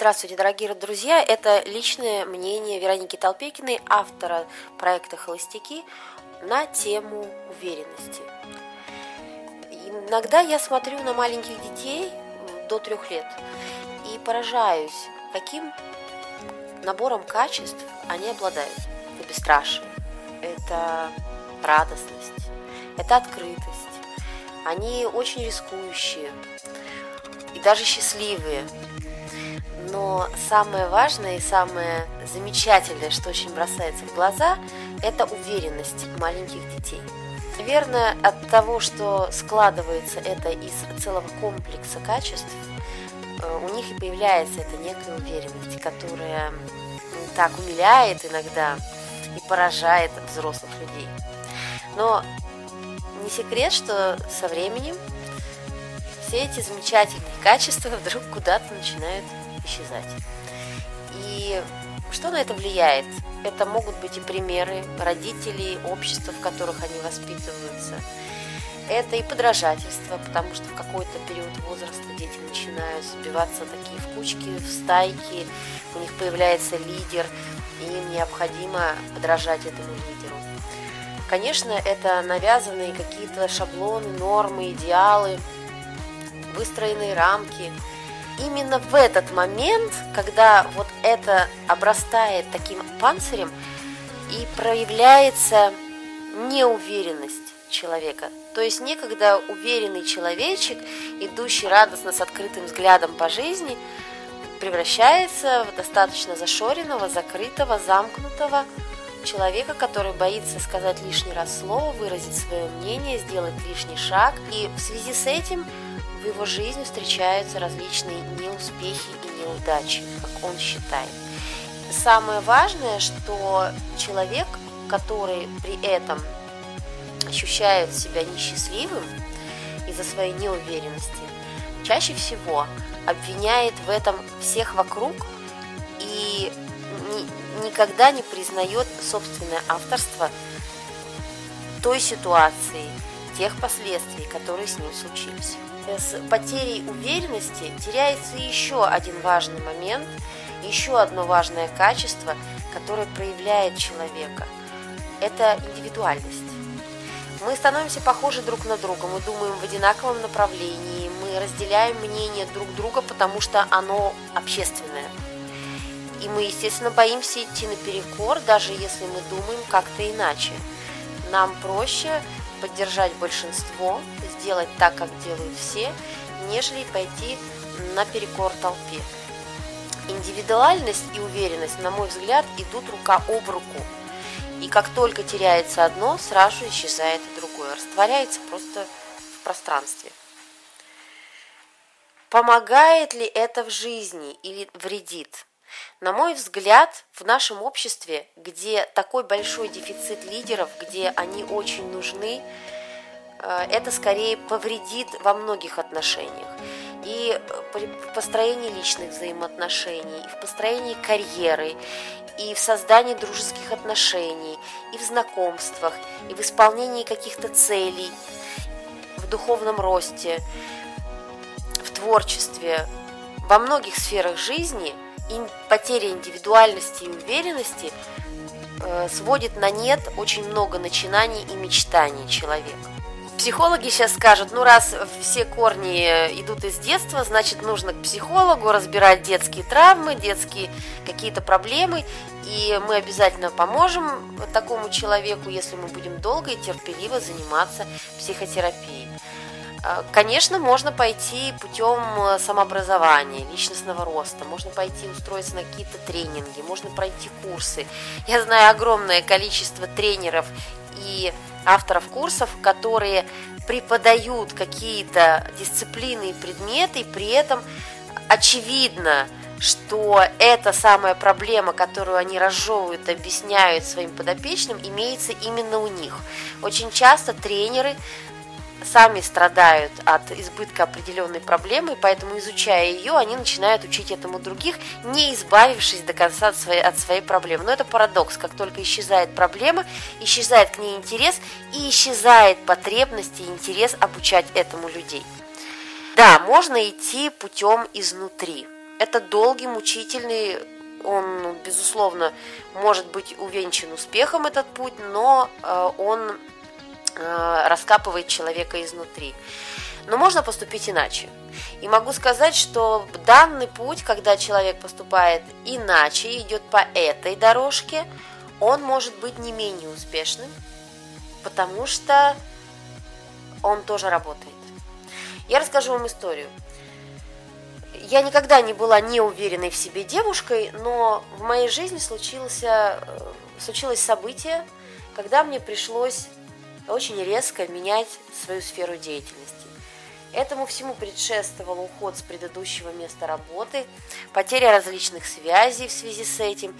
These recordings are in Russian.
Здравствуйте, дорогие друзья! Это личное мнение Вероники Толпекиной, автора проекта «Холостяки» на тему уверенности. Иногда я смотрю на маленьких детей до трех лет и поражаюсь, каким набором качеств они обладают. Это бесстрашие, это радостность, это открытость. Они очень рискующие и даже счастливые. Но самое важное и самое замечательное, что очень бросается в глаза, это уверенность маленьких детей. Наверное, от того, что складывается это из целого комплекса качеств, э, у них и появляется эта некая уверенность, которая так умиляет иногда и поражает взрослых людей. Но не секрет, что со временем все эти замечательные качества вдруг куда-то начинают исчезать. И что на это влияет? Это могут быть и примеры родителей, общества, в которых они воспитываются. Это и подражательство, потому что в какой-то период возраста дети начинают сбиваться такие в кучки, в стайки, у них появляется лидер, и им необходимо подражать этому лидеру. Конечно, это навязанные какие-то шаблоны, нормы, идеалы, выстроенные рамки – именно в этот момент, когда вот это обрастает таким панцирем и проявляется неуверенность человека. То есть некогда уверенный человечек, идущий радостно с открытым взглядом по жизни, превращается в достаточно зашоренного, закрытого, замкнутого человека, который боится сказать лишний раз слово, выразить свое мнение, сделать лишний шаг. И в связи с этим в его жизни встречаются различные неуспехи и неудачи, как он считает. Самое важное, что человек, который при этом ощущает себя несчастливым из-за своей неуверенности, чаще всего обвиняет в этом всех вокруг и ни, никогда не признает собственное авторство той ситуации, тех последствий, которые с ним случились с потерей уверенности теряется еще один важный момент, еще одно важное качество, которое проявляет человека. Это индивидуальность. Мы становимся похожи друг на друга, мы думаем в одинаковом направлении, мы разделяем мнение друг друга, потому что оно общественное. И мы, естественно, боимся идти наперекор, даже если мы думаем как-то иначе. Нам проще поддержать большинство, сделать так, как делают все, нежели пойти наперекор толпе. Индивидуальность и уверенность, на мой взгляд, идут рука об руку. И как только теряется одно, сразу исчезает и другое, растворяется просто в пространстве. Помогает ли это в жизни или вредит? На мой взгляд, в нашем обществе, где такой большой дефицит лидеров, где они очень нужны, это скорее повредит во многих отношениях. И в построении личных взаимоотношений, и в построении карьеры, и в создании дружеских отношений, и в знакомствах, и в исполнении каких-то целей, в духовном росте, в творчестве, во многих сферах жизни – потеря индивидуальности и уверенности э, сводит на нет очень много начинаний и мечтаний человека. Психологи сейчас скажут, ну раз все корни идут из детства, значит нужно к психологу разбирать детские травмы, детские какие-то проблемы, и мы обязательно поможем такому человеку, если мы будем долго и терпеливо заниматься психотерапией. А, конечно, можно пойти путем э, самообразования, личностного роста, можно пойти устроиться на какие-то тренинги, можно пройти курсы. Я знаю огромное количество тренеров и авторов курсов, которые преподают какие-то дисциплины и предметы, и при этом очевидно, что эта самая проблема, которую они разжевывают, объясняют своим подопечным, имеется именно у них. Очень часто тренеры сами страдают от избытка определенной проблемы, поэтому, изучая ее, они начинают учить этому других, не избавившись до конца от своей, от своей проблемы. Но это парадокс. Как только исчезает проблема, исчезает к ней интерес и исчезает потребность и интерес обучать этому людей. Да, можно идти путем изнутри. Это долгий, мучительный, он, безусловно, может быть увенчан успехом этот путь, но э, он раскапывает человека изнутри. Но можно поступить иначе. И могу сказать, что данный путь, когда человек поступает иначе, идет по этой дорожке, он может быть не менее успешным, потому что он тоже работает. Я расскажу вам историю. Я никогда не была неуверенной в себе девушкой, но в моей жизни случился, э, случилось событие, когда мне пришлось очень резко менять свою сферу деятельности. Этому всему предшествовал уход с предыдущего места работы, потеря различных связей в связи с этим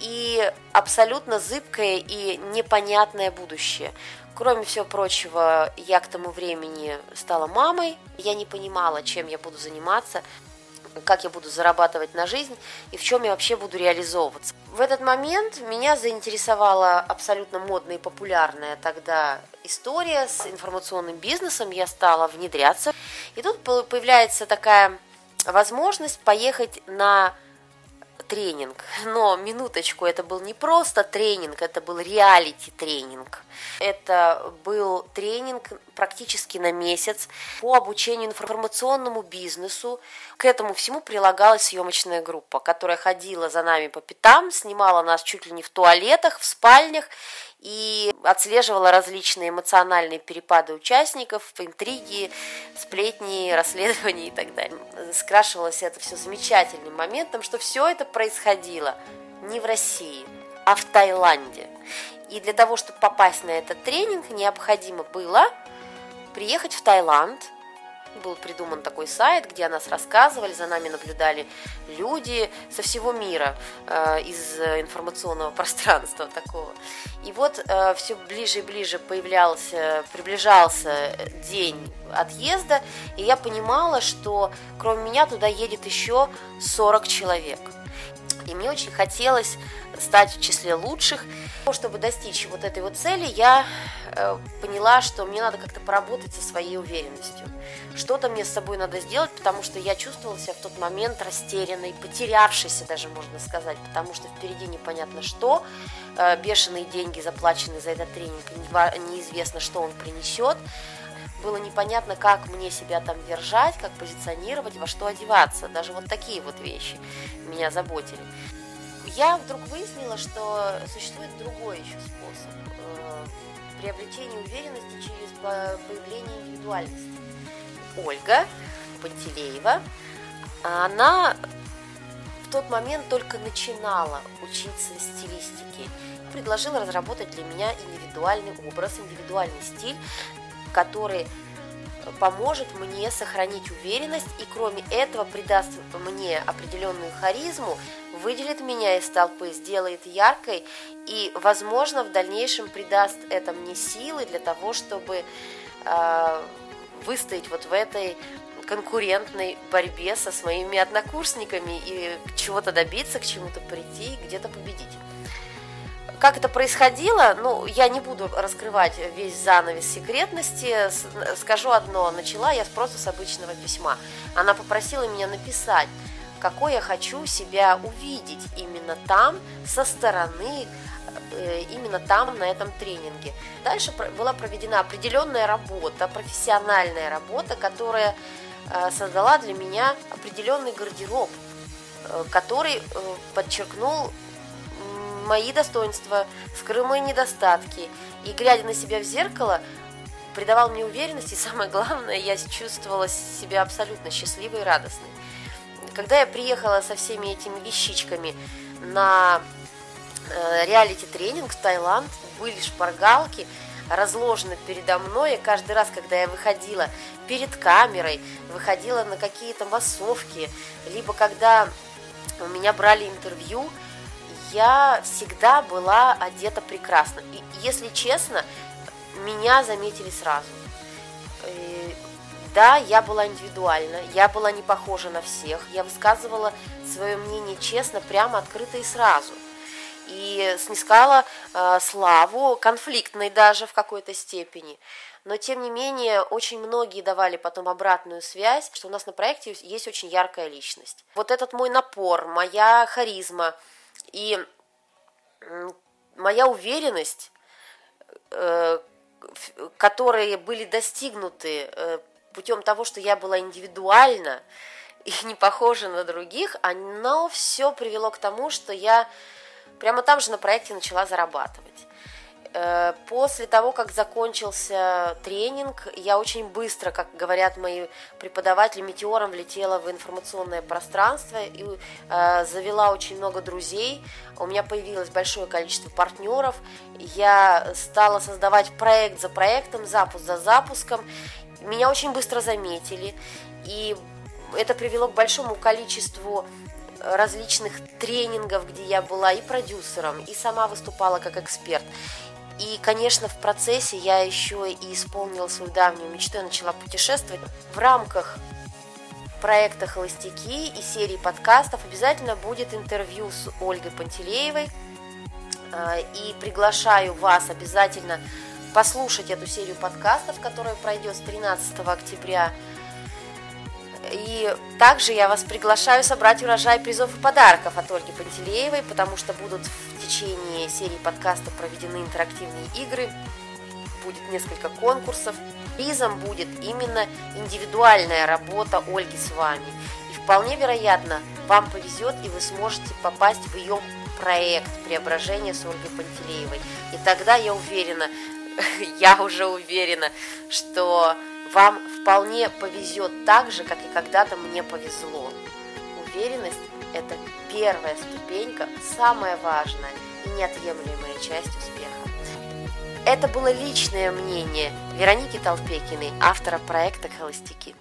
и абсолютно зыбкое и непонятное будущее. Кроме всего прочего, я к тому времени стала мамой, я не понимала, чем я буду заниматься, как я буду зарабатывать на жизнь и в чем я вообще буду реализовываться. В этот момент меня заинтересовала абсолютно модная и популярная тогда история с информационным бизнесом. Я стала внедряться. И тут появляется такая возможность поехать на тренинг. Но, минуточку, это был не просто тренинг, это был реалити-тренинг. Это был тренинг практически на месяц по обучению информационному бизнесу. К этому всему прилагалась съемочная группа, которая ходила за нами по пятам, снимала нас чуть ли не в туалетах, в спальнях и отслеживала различные эмоциональные перепады участников, интриги, сплетни, расследования и так далее. Скрашивалось это все замечательным моментом, что все это происходило не в России, а в Таиланде. И для того, чтобы попасть на этот тренинг, необходимо было приехать в Таиланд – был придуман такой сайт, где о нас рассказывали, за нами наблюдали люди со всего мира э, из информационного пространства такого. И вот э, все ближе и ближе появлялся, приближался день отъезда, и я понимала, что кроме меня туда едет еще 40 человек. И мне очень хотелось стать в числе лучших. Чтобы достичь вот этой вот цели, я э, поняла, что мне надо как-то поработать со своей уверенностью. Что-то мне с собой надо сделать, потому что я чувствовала себя в тот момент растерянной, потерявшейся даже, можно сказать, потому что впереди непонятно что, э, бешеные деньги заплачены за этот тренинг, неизвестно, что он принесет. Было непонятно, как мне себя там держать, как позиционировать, во что одеваться. Даже вот такие вот вещи меня заботили я вдруг выяснила, что существует другой еще способ э, приобретения уверенности через появление индивидуальности. Ольга Пантелеева, она в тот момент только начинала учиться стилистике. Предложила разработать для меня индивидуальный образ, индивидуальный стиль, который поможет мне сохранить уверенность и кроме этого придаст мне определенную харизму, выделит меня из толпы, сделает яркой и, возможно, в дальнейшем придаст это мне силы для того, чтобы э, выстоять вот в этой конкурентной борьбе со своими однокурсниками и чего-то добиться, к чему-то прийти и где-то победить. Как это происходило, ну, я не буду раскрывать весь занавес секретности, скажу одно, начала я просто с обычного письма. Она попросила меня написать, какой я хочу себя увидеть именно там, со стороны, э, именно там, на этом тренинге. Дальше была проведена определенная работа, профессиональная работа, которая э, создала для меня определенный гардероб, э, который подчеркнул мои достоинства, скрыл мои недостатки. И глядя на себя в зеркало, придавал мне уверенность, и самое главное, я чувствовала себя абсолютно счастливой и радостной. Когда я приехала со всеми этими вещичками на э, реалити-тренинг в Таиланд, были шпаргалки, разложены передо мной, и каждый раз, когда я выходила перед камерой, выходила на какие-то массовки, либо когда у меня брали интервью, я всегда была одета прекрасно. И, если честно, меня заметили сразу. И, да, я была индивидуальна, я была не похожа на всех, я высказывала свое мнение честно, прямо, открыто и сразу. И снискала э, славу, конфликтной даже в какой-то степени. но тем не менее очень многие давали потом обратную связь, что у нас на проекте есть очень яркая личность. Вот этот мой напор, моя харизма и моя уверенность, э, которые были достигнуты э, путем того, что я была индивидуальна и не похожа на других, оно все привело к тому, что я прямо там же на проекте начала зарабатывать. Э, после того, как закончился тренинг, я очень быстро, как говорят мои преподаватели, метеором влетела в информационное пространство и э, завела очень много друзей. У меня появилось большое количество партнеров. Я стала создавать проект за проектом, запуск за запуском. Меня очень быстро заметили, и это привело к большому количеству различных тренингов, где я была и продюсером, и сама выступала как эксперт. И, конечно, в процессе я еще и исполнила свою давнюю мечту, я начала путешествовать в рамках проекта «Холостяки» и серии подкастов обязательно будет интервью с Ольгой Пантелеевой. А, и приглашаю вас обязательно послушать эту серию подкастов, которая пройдет с 13 октября и также я вас приглашаю собрать урожай призов и подарков от Ольги Пантелеевой, потому что будут в течение серии подкастов проведены интерактивные игры, будет несколько конкурсов. Призом будет именно индивидуальная работа Ольги с вами. И вполне вероятно, вам повезет, и вы сможете попасть в ее проект «Преображение с Ольгой Пантелеевой». И тогда я уверена, я уже уверена, что вам вполне повезет так же, как и когда-то мне повезло. Уверенность – это первая ступенька, самая важная и неотъемлемая часть успеха. Это было личное мнение Вероники Толпекиной, автора проекта «Холостяки».